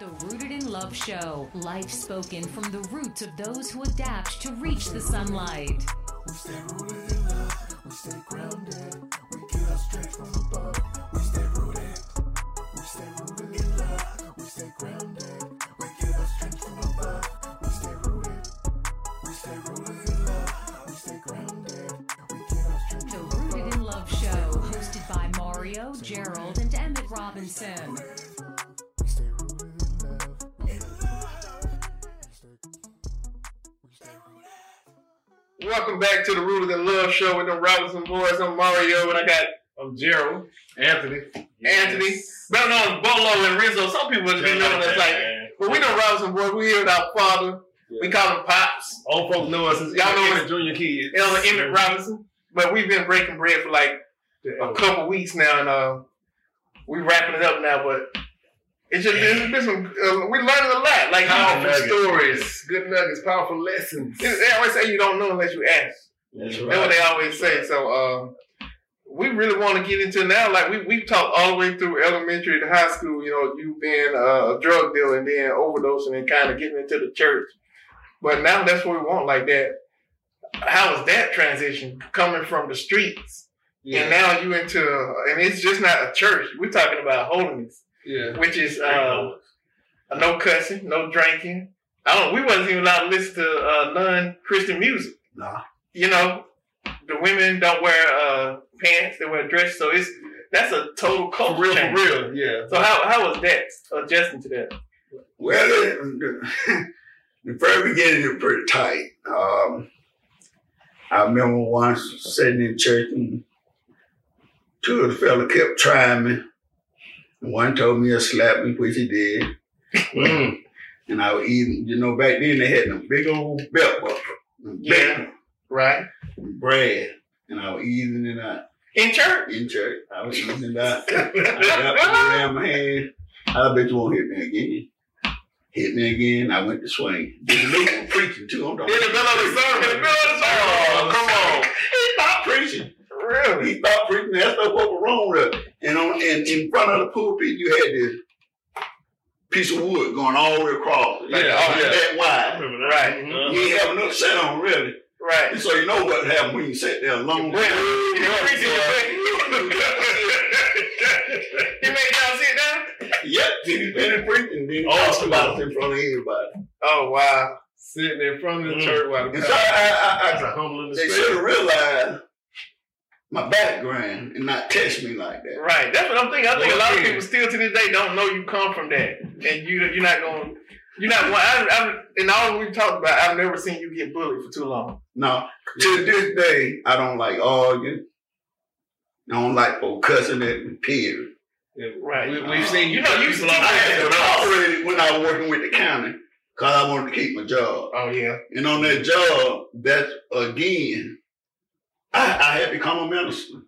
The Rooted in Love Show. Life spoken from the roots of those who adapt to reach the sunlight. We stay rooted in love, we stay grounded, we get our strength from above. We stay rooted, we stay rooted in love, we stay grounded, we get our strength from above. We stay rooted, we stay rooted in love, we stay grounded, we get our strength from above. The Rooted in Love Show, hosted by Mario, Gerald, and Emmitt Robinson. Welcome back to the Rooted in Love show with the Robinson boys. I'm Mario and I got I'm Gerald. Anthony. Anthony, better known as Bolo and Rizzo. Some people would be known as like, but we know Robinson boys. We here with our father. We call him Pops. Old folks know us Y'all know us- Junior kids. Elder Emmitt Robinson. But we've been breaking bread for like a couple weeks now, and uh, we wrapping it up now. But it's just it's been some. Uh, we learned a lot. Like Powerful nuggets. stories, good nuggets, powerful lessons. They always say you don't know unless you ask. That's right. That's what they always say. So uh, we really want to get into now. Like we we talked all the way through elementary to high school. You know, you being uh, a drug dealer and then overdosing and kind of getting into the church. But now that's what we want. Like that. How is that transition coming from the streets and now you into and it's just not a church. We're talking about holiness, yeah. which is uh, no cussing, no drinking. I don't. We wasn't even allowed to listen to uh, non-Christian music Nah. you know, the women don't wear uh, pants; they wear dresses. So it's that's a total For culture real, for real. Yeah. So how how was that adjusting to that? Well, the, the very beginning it was pretty tight. Um, I remember once sitting in church and two of the fellas kept trying me. One told me to slap me, which he did. Mm. And I was eating, you know, back then they had them big old belt buckle, Yeah. bacon, Right bread. And I was eating it out in church. in church. I was eating it out. I got around my hand. I bet you won't hit me again. Hit me again. I went to swing. This Luke was preaching too. I'm In the middle of the sermon. In the middle of the sermon. Oh, come on. He stopped preaching. Really? He stopped preaching. That's what was wrong with it. And on and in front of the pulpit, you had this piece of wood going all the way across, like Yeah, all yeah. that wide. Remember Right. Mhm. You ain't have enough set on really. Right. So you know what happened when you sat there alone. Wait, you preaching He made y'all sit down. Yep, then he finished preaching. Then he Oh, talked about it in front of everybody. Oh wow. Sitting in front of the Mm. church while the And so I, I, I, That's a humbling they should have realized my background and not test me like that. Right. That's what I'm thinking. I think a lot of people still to this day don't know you come from that, and you you're not going. You're not. one- I, I, in all we've talked about, I've never seen you get bullied for too long. No, to this day, I don't like arguing. I don't like folk cussing at me, period. Yeah, Right. We, we've seen You know, you people see- on I had to with us. it when I was working with the county because I wanted to keep my job. Oh yeah. And on that job, that's again, I, I had become a minister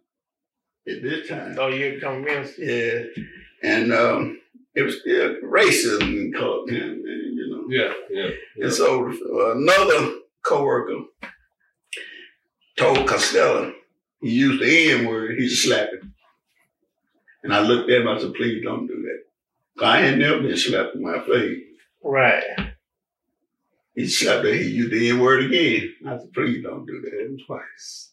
at this time. Oh, you had become a minister. Yeah. And um, it was still racism in Clark County, man, you know. Yeah, yeah. And so uh, another coworker told Costello, he used the N word, he should slap him. And I looked at him, I said, please don't do that. I ain't never been slapped in my face. Right. He slapped me, he used the N word again. I said, please don't do that. Twice.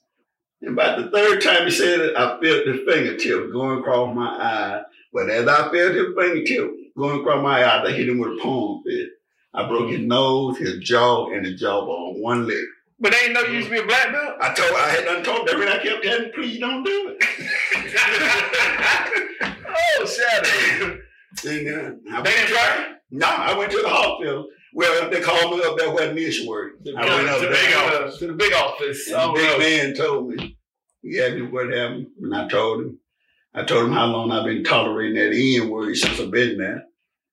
And about the third time he said it, I felt the fingertip going across my eye. But as I felt his fingertip going across my eye, I hit him with a palm fist. I broke his nose, his jaw, and his jawbone, on one leg. But they ain't know you used to be a black belt. I told I had done told them, and I kept telling please don't do it. oh, shadow. And, uh, I They didn't try. No, I went to the hospital. Well, they called me up there where Nish worked. I went up to, the big office, to the big office. And Oh, the big no. man told me. He asked me what happened, and I told him. I told him how long I've been tolerating that N word since I've been there.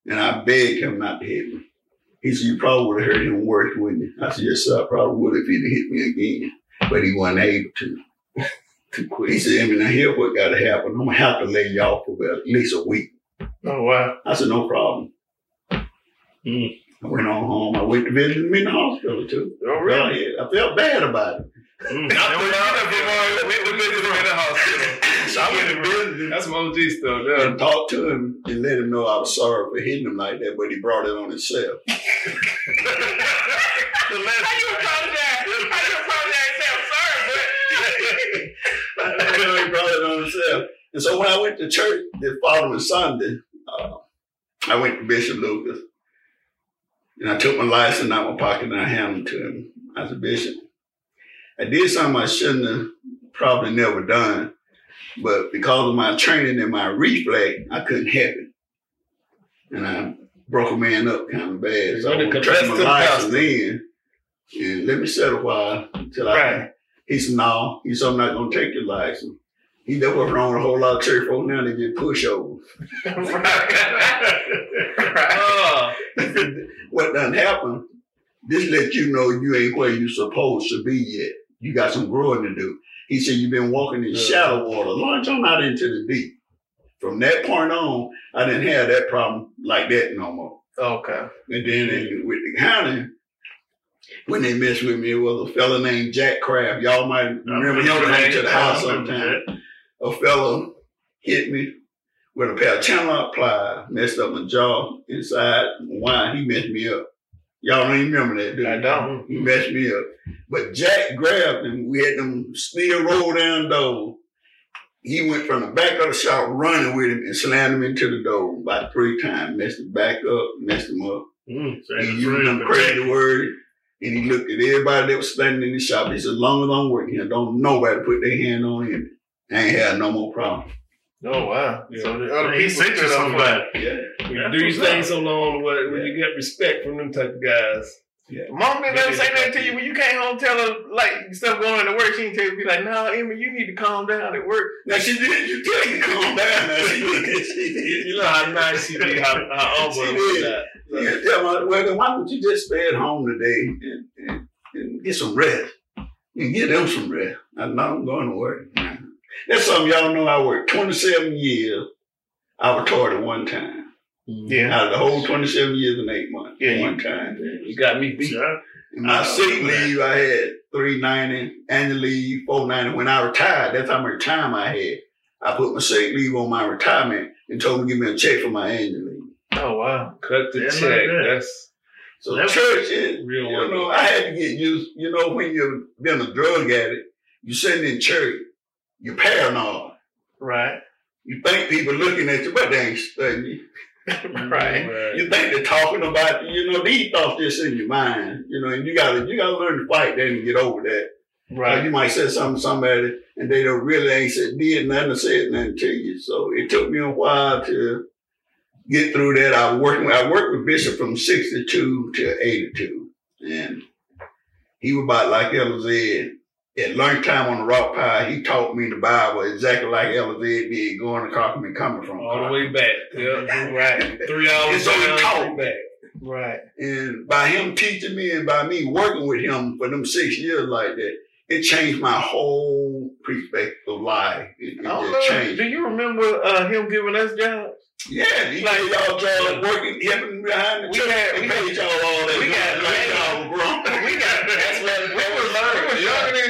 And I begged him not to hit me. He said, You probably would have hurt him worse, wouldn't you? I said, Yes, sir, I probably would if he'd hit me again. But he wasn't able to. Too quick. He said, I mean, now here's what got to happen. I'm going to have to lay you off for about at least a week. Oh wow. I said, No problem. Mm. I went on home. I went to visit him in the hospital, too. Oh really? I felt bad about it. Mm. Now, when you get up in the morning, we we visit him in the hospital. So I went to visit That's some OG stuff. Yeah. and talked to him and let him know I was sorry for hitting him like that, but he brought it on himself. How you apologize? How you apologize and say I'm sorry, you know, he brought it on himself. And so when I went to church the following Sunday, uh, I went to Bishop Lucas. And I took my license out of my pocket and I handed it to him. I said, Bishop, I did something I shouldn't have probably never done. But because of my training and my reflex, I couldn't help it. And I broke a man up kind of bad. So I took confessed my to the license pastor. in and let me settle a while until I Right. he said, no. He said, I'm not going to take your license. He that was wrong with a whole lot of church folk now, they get pushovers. Oh, He said, what done happened, this let you know you ain't where you supposed to be yet. You got some growing to do. He said, you've been walking in shallow water. Launch on out into the deep. From that point on, I didn't have that problem like that no more. Okay. And then in- with the county, when they messed with me, it was a fella named Jack Craft. Y'all might remember him coming to the house sometime. A fella hit me with a pair of channel pliers, messed up my jaw inside. Why he messed me up. Y'all don't even remember that, do you? I don't. You messed me up. But Jack grabbed him. We had them steel roll down door. He went from the back of the shop running with him and slammed him into the door about three times. Messed him back up, messed him up. Mm, He used them crazy word. And he looked at everybody that was standing in the shop. He said, as long as I'm working here, don't nobody put their hand on him. I ain't had no more problem. Oh wow. Yeah. So the other He people sent you stood up for somebody. Yeah. You do your thing so long where, where you get respect from them type of guys. Yeah. Mom didn't ever say nothing to you when you came home. Tell her like stuff going on at work. She didn't tell you. Be like, no, Emma, you need to calm down at work. Now she did. You tell me to calm down. Now she did. She. You know how nice she be, how, how humble She and did. that. You tell me, well, then why don't you just stay at home today and, and, and get some rest? And get them some rest. I'm not going to work. That's something y'all know. I worked 27 years. I was taught at one time. Mm-hmm. Yeah. Out of the whole 27 years and eight months. Yeah, you- one time. You got me beat. And my Oh, sick leave, I had 390, annual leave, 490. When I retired, that's how much time I had. I put my sick leave on my retirement and told them to give me a check for my annual leave. Oh wow. Cut the Yeah, check. like that. That's So That's- church is, real you know, I had to get used, you know, when you've been a drug addict, you sitting in church, you're paranoid. Right. You think people looking at you, but they ain't studying you. right. You think they're talking about you, you know, these thoughts just in your mind, you know, and you gotta you gotta learn to fight that and get over that. Like Right. you might say something to somebody and they don't really ain't said did nothing or said nothing to you. So it took me a while to get through that. I worked with, I worked with Bishop from sixty two to eighty two. And he was about like Elder Zed. At lunchtime on the rock pile, he taught me the Bible exactly like Elder Zed did going to Carpenter coming from all the way back. Yeah. Right. Three hours It's only down, talk. three back. Right. And by him teaching me and by me working with him for them six years like that, it changed my whole perspective of life. It, it I don't just know. changed. Do you remember uh, him giving us jobs? Yeah, he Like- like y'all job working, helping behind the We church. got- we paid y'all all that. we got- money, like y'all. We got that's what we was learning. We was younger than dudes,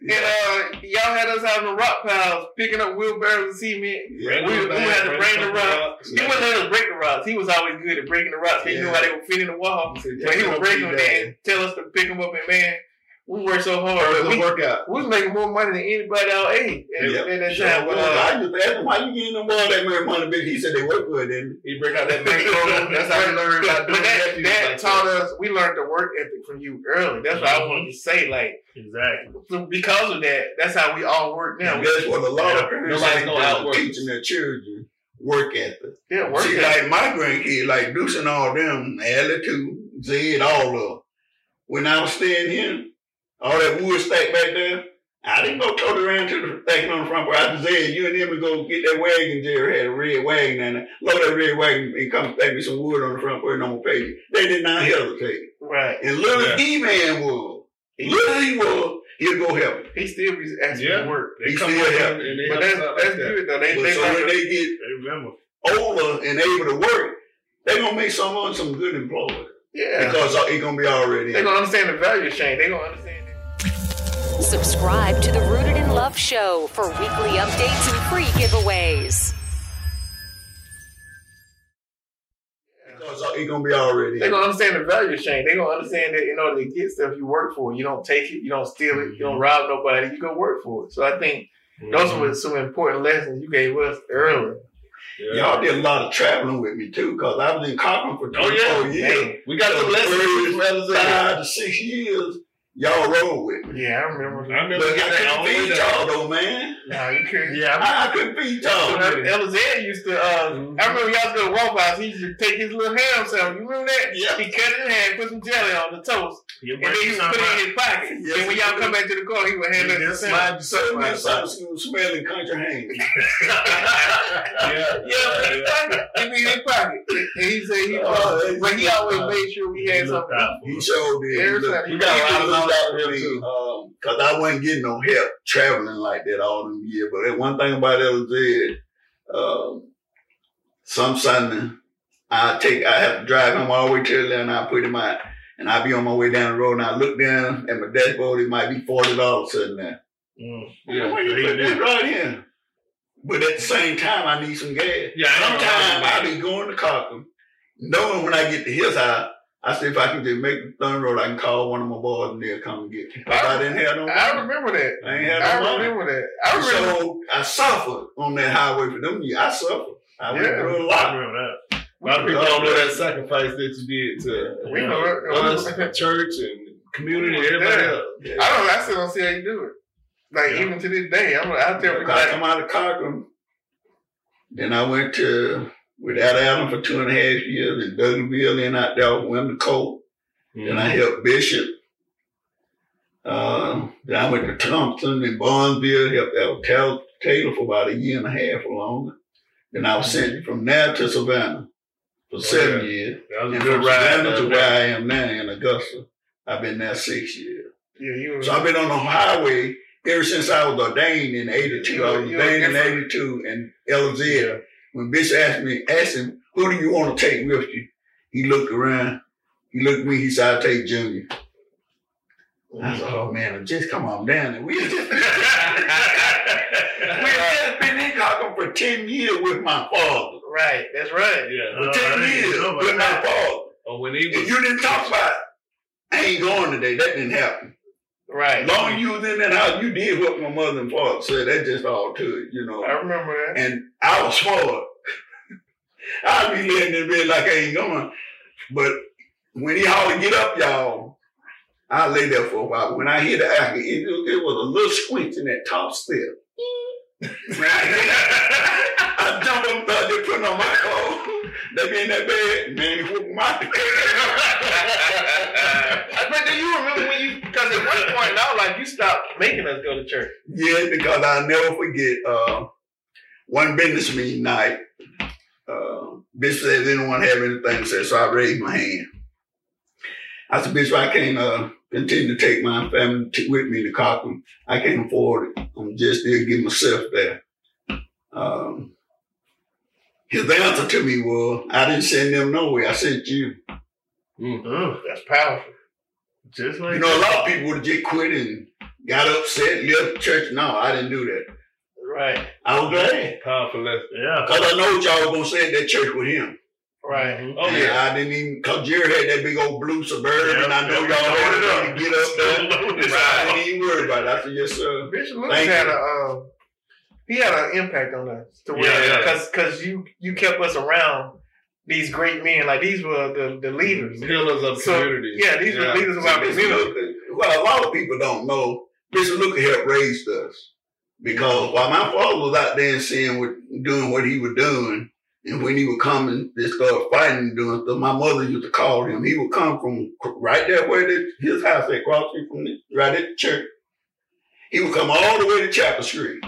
and uh, y'all had us having the rock piles picking up wheelbarrows of cement. Yeah. We- we had to bring the rocks. He wouldn't let us break the rocks. He was always good at breaking the rocks. He knew how they would fit in the wall. But he would break them and tell us to pick them up. And man, we work so hard. First But we, workout. we was making more money than anybody out age at, Yeah. at that Sure time. was. But, uh, I just asked him, why you getting them all that much money, bitch? He said they work good, didn't he break out that bankroll. That's how we learned about But doing that- that. That like taught us. We learned the work ethic from you early. That's what I wanted to say. Like Exactly. so because of that, that's how we all work now. And that's what a lot of parents Nobody's ain't gonna outwork teaching their children work ethic. Yeah, work See, ethic. like my grandkids, like Deuce and all them, Ellie too, Zed, all of them. When I was staying here, all that wood stacked back there, I didn't go tote around to the stacking on the front porch. I Zed, you and them would go get that wagon. Jerry had a red wagon and there. Load that red wagon and come stack me some wood on the front porch and I'm gonna pay you. They did not hesitate. Right. And little Yeah. E-Man was, little he was, he'd go help. him. He still be asking Yeah. for work. They He come still up help. and they But that's that's like that. good though. They But they so learn when they get They remember. older and able to work, they're gonna make someone some good employees. yeah. Because uh, it's gonna be already They in. gonna understand the value chain. They're gonna understand it. Subscribe to the Rooted in Love show for weekly updates and free giveaways. It's gonna be already. They're gonna understand the value chain. They're gonna understand that in order to get stuff, you work for it. You don't take it, you don't steal it, you don't rob nobody, you go work for it. So I think those Mm-hmm. were some important lessons you gave us earlier. Y'all did a lot of traveling with me too, because I was in Cochran for Oh, 24 yeah. years. Man, We got some lessons. Five to six years, y'all roll with me. yeah, I remember. I remember But I couldn't the beat y'all though, man. Nah, you couldn't. Yeah, I, I couldn't beat y'all. Elizabeth used to. Uh, Mhm. I remember y'all go to Waffle House. He used to take his little ham sandwich. You remember that? Yeah. He cut it in half, put some jelly on the toast, You and then he would put it in his pocket. Yes, and when he y'all come back to the car, he would hand us the just sandwich. slide So me yourself something smelling country hands. Yeah, Yeah, in his pocket. It be in his pocket. And he said he, Oh, uh, he- but he always made sure we had something. out He showed did. Every He time looked- he he got a lot of looked out from him, me, too. um, Cause I wasn't getting no help traveling like that all them years. But that one thing about LZ, um, some Sunday, I take, I have to drive him all the way to Atlanta and I put him out. And I be on my way down the road and I look down at my dashboard, it might be $40 sitting there. Mm, Yeah, yeah, Where you put that right here? But at the same time, I need some gas. Yeah, I know. Sometimes I be going to Cochran, knowing when I get to his house, I say if I can just make the Thunder Road, I can call one of my boys and they'll come and get me. 'Cause I, didn't have no I remember that. I ain't had I no money. remember that. I remember. So I suffered on that highway for them years. I suffered. I went through a lot. remember that. A lot of people don't know that sacrifice that you did to We you know it. Uh, us, the church, and community, and everybody Yeah. else. Yeah. I don't. I still don't see how you do it. Like Yeah. even to this day, I'm. out there. Because I come out of Cochran, then I went to without Allen for two and a half years in Douglasville, then out there with Wimmer Cole. Then I mm-hmm. helped Bishop. Uh, then I went to Thompson and Barnesville, helped out Taylor, Taylor for about a year and a half or longer. Then I was mm-hmm. sent from there to Savannah for seven years. That was a And from. Savannah to where. I am now in Augusta, I've been there six years. yeah, you. So I've been on the highway ever since I was ordained in 82. I was ordained in 82 and LZ. Yeah. When Bishop asked me, asked him, who do you want to take with you? He looked around. He looked at me. He said, I'll take Junior. I said, oh man, just come on down there. We just, we had just been in Cochran for 10 years with my father. right. That's right. Yeah. For Uh, 10 I didn't years know with my father. Oh, when he And was you didn't talk about, it, I ain't going today. That didn't happen. Right. Long you was in that house, you did what my mother and father said. That's just all to it, you know. I remember that. And I was smart. I'd be laying in bed like I ain't going. But when he hollered, get up, y'all, I lay there for a while. When I hear the actor, it, it was a little squinch in that top step. I, hear that, I jump up and start putting on my clothes. They be in that bed, man, he whooping my but do you remember when you? Because at one point now, like you stopped making us go to church. Yeah, because I'll never forget uh, one business meeting night. Uh, Bishop said, anyone have anything to say? So I raised my hand. I said, Bishop, I can't uh, continue to take my family t- with me to Cochran. I can't afford it. I'm just there getting myself there. Um, his answer to me was, I didn't send them nowhere. I sent you. Mm, That's powerful. just like You know, a lot of people would have just quit and got upset, left the church. No, I didn't do that. Right. I was glad. powerful lesson. Yeah. Cause I know what y'all were gonna say at that church with him. Right. Oh And yeah. I didn't even cause Jerry had that big old blue suburban. Yeah, I know yeah, y'all loaded wanted up. to get up there. Loaded So I up. didn't even worry about it. I said, yes, sir. Bishop Lewis Thank had you. a um, he had an impact on us to where Yeah, yeah. because because you you kept us around these great men like these were the the leaders. Pillars of So, community. yeah, these were the leaders of our Bishop community. Well, a lot of people don't know. Bishop Luker helped raise us. Because while my father was out there and seeing what doing what he was doing, and when he would come and they start fighting and doing stuff, my mother used to call him. He would come from right there where the, his house at, cross street from the, right at the church. He would come all the way to Chapel Street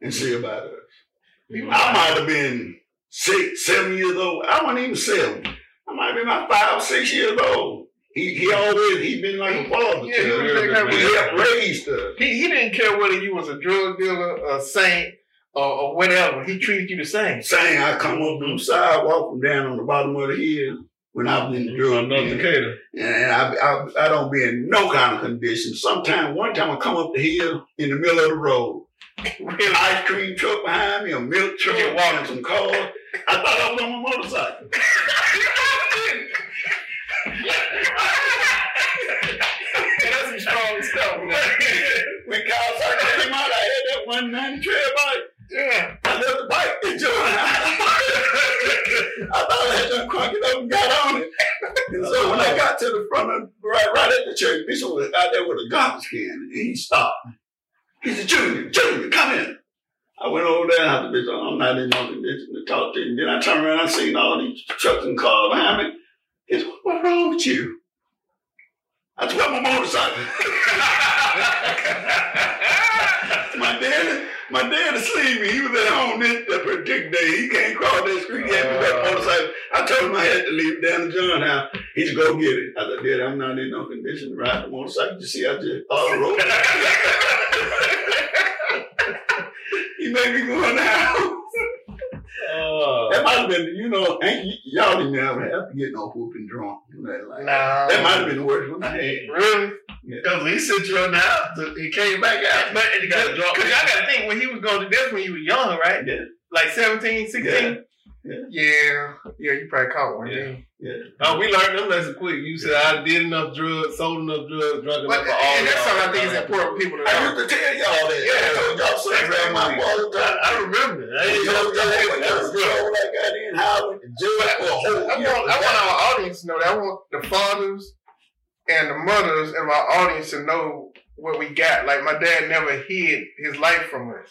and see about us. I might have been six, seven years old. I wasn't even seven. I might have been about five, six years old. He he always he been like a father Yeah, to he us. was that kind He helped raise us. He he didn't care whether you was a drug dealer, a saint, or, or whatever. He treated you the same. Same. I come up on the sidewalk from down on the bottom of the hill. when I was in the From drug North den. Decatur. And I, I, I don't be in no kind of condition. Sometime, one time I come up the hill in the middle of the road. Really? Ice cream truck behind me, a milk truck, You walking. and some cars. I thought I was on my motorcycle. That's some strong stuff, man. when Kawasaki came out, I had that 190 trail bike. Yeah. I left the bike and joined. I thought I had done cranked it up and got on it. And so when I oh. got to the front of right, right at the church, Bishop was out there with a garbage can, and he stopped. He said, "Junior, Junior, come in." I went over there, and I said, "Bishop, I'm not in no condition to talk to you." And then I turned around, and I seen all these trucks and cars behind me. He said, "What's wrong with you?" I "Well, my motorcycle." My dad, my dad asleep me. He was at home this that particular day. He can't cross that street. He had to that uh. motorcycle. I told him I had to leave down to John house. He said, go get it. I said, Dad, I'm not in no condition to ride the motorcycle. You see, I just all road. he made me go in the house. Oh. That might have been, you know, ain't, y'all didn't ever have to get no whooping drunk. You know, like, Nah. That might have been the worst one I had. Really? Because he sent you in the house, he came back out. But You gotta drop Because it. y'all got to think when he was going to death when you were young, right? Yeah. Like 17, 16? Yeah. Yeah. Yeah, you probably caught one. Yeah. Yeah. Oh, we learned them lessons quick. You said I did enough drugs, sold enough drugs, drunk But enough for all and that's something I think is important for people to I used to tell y'all that. Yeah. I told y'all so Exactly. my father I, I remember. I ain't Yo, yo, know that. yo, That was yo, good. I got in Howard and jail for a whole want, I want our audience to know that. I want the fathers and the mothers of our audience to know what we got. Like my dad never hid his life from us.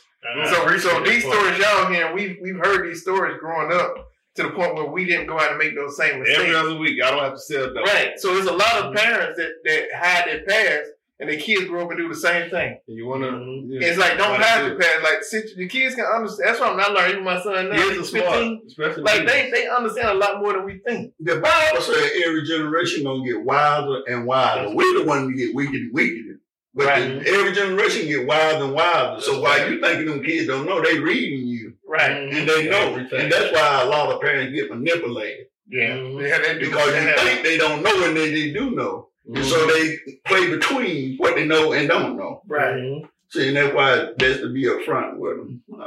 So, so these stories y'all hearing, we've we've heard these stories growing up to the point where we didn't go out and make those same mistakes. Every other week, I don't have to sell that. Right. So there's a lot of parents that, that hide their past and their kids grow up and do the same thing. You wanna? Mhm. Yeah. It's like don't That's hide it. your past. Like sit, the kids can understand. That's what I'm not learning. Even my son now, Kids are he's 15. especially Like they they understand a lot more than we think. The Bible said every generation gonna get wilder and wilder. We're the one to get wicked and wickeder. But Right. the, every generation get wilder and wilder. So why you thinking them kids don't know? They reading you. Right. And they know. Everything. And that's why a lot of parents get manipulated. Yeah. Mhm. Yeah, they do. Because you Yeah. think they don't know and they, they do know. And so they play between what they know and don't know. Right. Mhm. See, and that's why it's best to be upfront with them. Uh,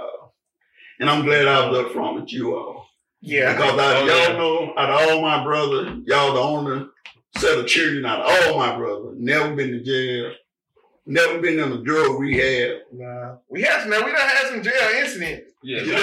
and I'm glad I was upfront with you all. Yeah. Because I, Oh, y'all yeah. know, out of all my brothers, y'all the only set of children out of all my brothers. Never been to jail. Never been in a drug rehab. Nah. We had some. Man, we done had some jail incidents. Yeah. Yeah.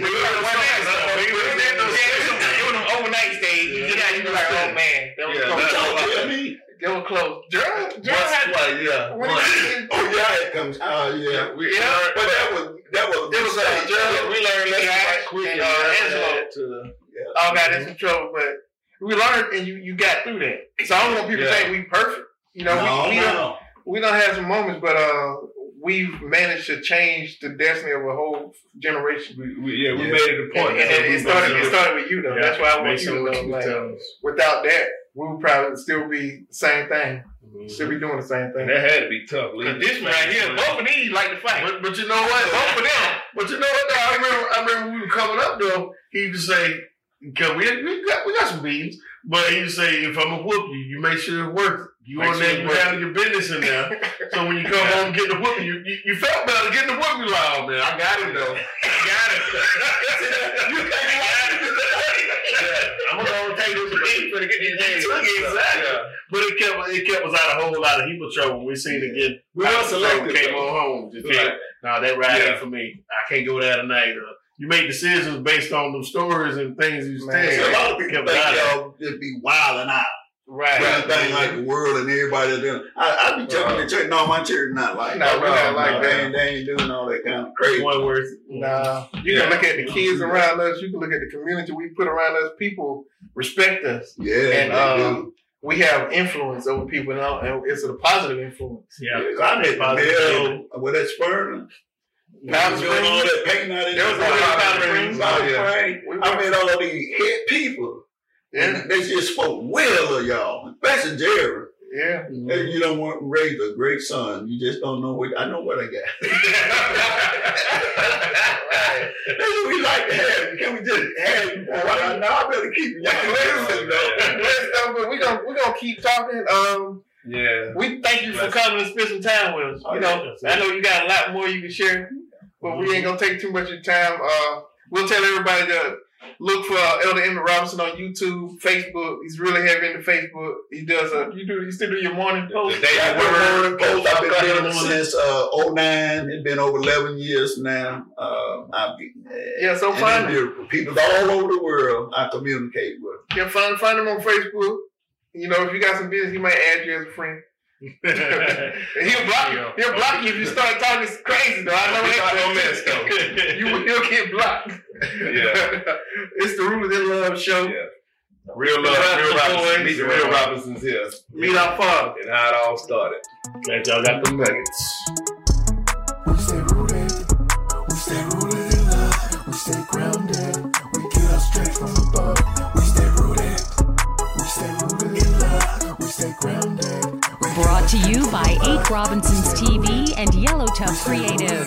We were one day, we was in the jail. It was an overnight stage. You got to be like, oh man, that was close. What that's- y'all tell me? That close. Gerald, Gerald had. twice, yeah. When he, Oh yeah, it comes. Oh yeah. We, Yeah. But that was that was. It was, uh, Gerald, we learned lessons Yeah, right quick. and, and uh, Angelo. had to- all got in some trouble, but we learned and you, you got through that. So I don't want people to think we perfect. You know, No, we, we, Don't, we don't have some moments, but uh, we've managed to change the destiny of a whole generation. We, we, yeah, we Yeah. made it a And, point. and it, it started. It started with you, though. That's why I want Make you to what know. Like, tell us. without that, we would probably still be the same thing. Mm-hmm. Still be doing the same thing. that had to be tough. Cause leaving this right here, both of these like to fight. But, but you know what? Both of them. But you know what? Though? I remember, I remember when we were coming up though. He used to say, "Cause we, we got we got some beans," but you say, "If I'm gonna whoop you, you make sure it works. You Make on sure it you works." handle your business in there. so when you come home and get the whooping, you, you you felt better getting the whooping. Oh man, I got it though. I got it. you I'm gonna go take this beat for to get these hands. Exactly. Yeah. But it kept it kept us out a whole lot of heap of trouble. We seen it again. We were selective. Came on home. Just Right. can't. Nah, that ride Yeah. ain't for me. I can't go there tonight. Uh, you make decisions based on them stories and things you Man. See, a lot of people think y'all just be wilding out. Right. Everything like the world and everybody else doing. I, I be telling the church, no, my church not like No, that. we're not No, like no, that. They ain't, they ain't doing all that kind of crazy. One word. Nah, you Yeah. can look at the kids around us. You can look at the community we put around us. People respect us. Yeah, And, they um, We have influence over people now, and it's a positive influence. Yeah. do. I met the mayor with that Spurner. Powder doing all that painting There was a lot of Powder Powder Springs. Springs. Powder Oh, yeah. Springs. We I met all these head people. Yeah, And they just spoke well of y'all, especially Jerry. Yeah. And you don't want to raise a great son. You just don't know what. I know what I got. That's what we like to have. Can we just have you for a? Now I better keep you. Listen, though. Listen, though, but we gonna we gonna keep talking. Um, Yeah. we thank you for coming and spend some time with us. Oh, You know. I know you got a lot more you can share, but we ain't gonna take too much of your time. Uh, we'll tell everybody to look for uh, Elder Emmitt Robinson on YouTube, Facebook. He's really heavy into Facebook. He does a you do you still do your morning post. The daily Yeah, word. I've been post. I've been doing in it the morning. since uh, 09. It's been over 11 years now. Uh, I've been, Yeah, so find him. People all over the world I communicate with. Yeah, find find him on Facebook. You know, if you got some business, he might add you as a friend. And he'll block you. He'll block you if you start talking crazy. Though I know Start no mess, that. though. you will get blocked. Yeah. it's the Rule of Love show. Yeah. Real love, real Robinson. Meet the real Robinsons here. Meet our father. And how it all started. And y'all got the nuggets. We stay rooted, we stay rooted in love, we stay grounded, we get our strength from above. We stay rooted, we stay rooted in love, we stay grounded. Brought to you by 8 Robinsons TV and Yellow Tub Creative.